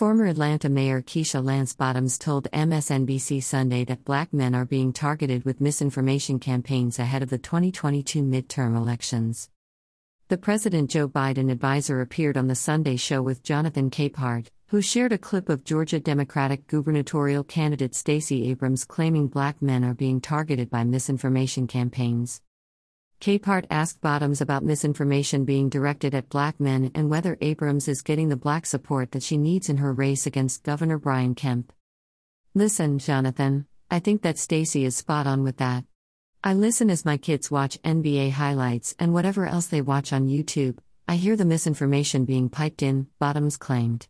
Former Atlanta Mayor Keisha Lance Bottoms told MSNBC Sunday that black men are being targeted with misinformation campaigns ahead of the 2022 midterm elections. The President Joe Biden advisor appeared on the Sunday show with Jonathan Capehart, who shared a clip of Georgia Democratic gubernatorial candidate Stacey Abrams claiming black men are being targeted by misinformation campaigns. Capehart asked Bottoms about misinformation being directed at black men and whether Abrams is getting the black support that she needs in her race against Governor Brian Kemp. Listen, Jonathan, I think that Stacey is spot on with that. I listen as my kids watch NBA highlights and whatever else they watch on YouTube. I hear the misinformation being piped in, Bottoms claimed.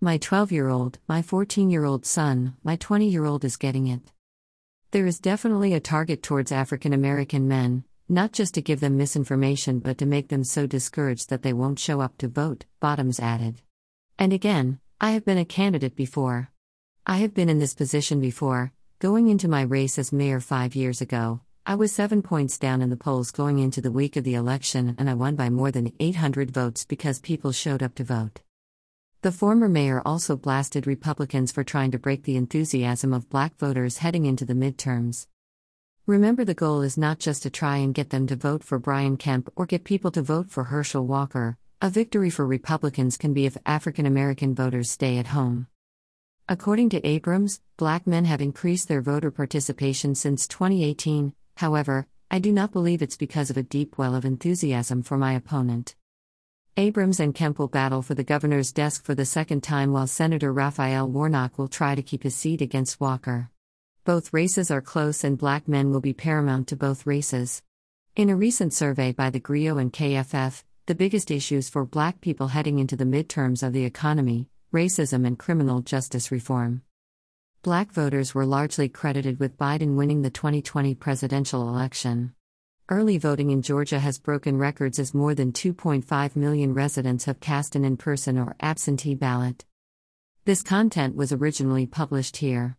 My 12 year old, my 14 year old son, my 20 year old is getting it. There is definitely a target towards African American men, not just to give them misinformation but to make them so discouraged that they won't show up to vote, Bottoms added. And again, I have been a candidate before. I have been in this position before, going into my race as mayor five years ago. I was seven points down in the polls going into the week of the election, and I won by more than 800 votes because people showed up to vote. The former mayor also blasted Republicans for trying to break the enthusiasm of black voters heading into the midterms. Remember, the goal is not just to try and get them to vote for Brian Kemp or get people to vote for Herschel Walker. A victory for Republicans can be if African American voters stay at home. According to Abrams, black men have increased their voter participation since 2018. However, I do not believe it's because of a deep well of enthusiasm for my opponent. Abrams and Kemp will battle for the governor's desk for the second time while Senator Raphael Warnock will try to keep his seat against Walker. Both races are close and black men will be paramount to both races. In a recent survey by the GRIO and KFF, the biggest issues for black people heading into the midterms are the economy, racism, and criminal justice reform. Black voters were largely credited with Biden winning the 2020 presidential election. Early voting in Georgia has broken records as more than 2.5 million residents have cast an in person or absentee ballot. This content was originally published here.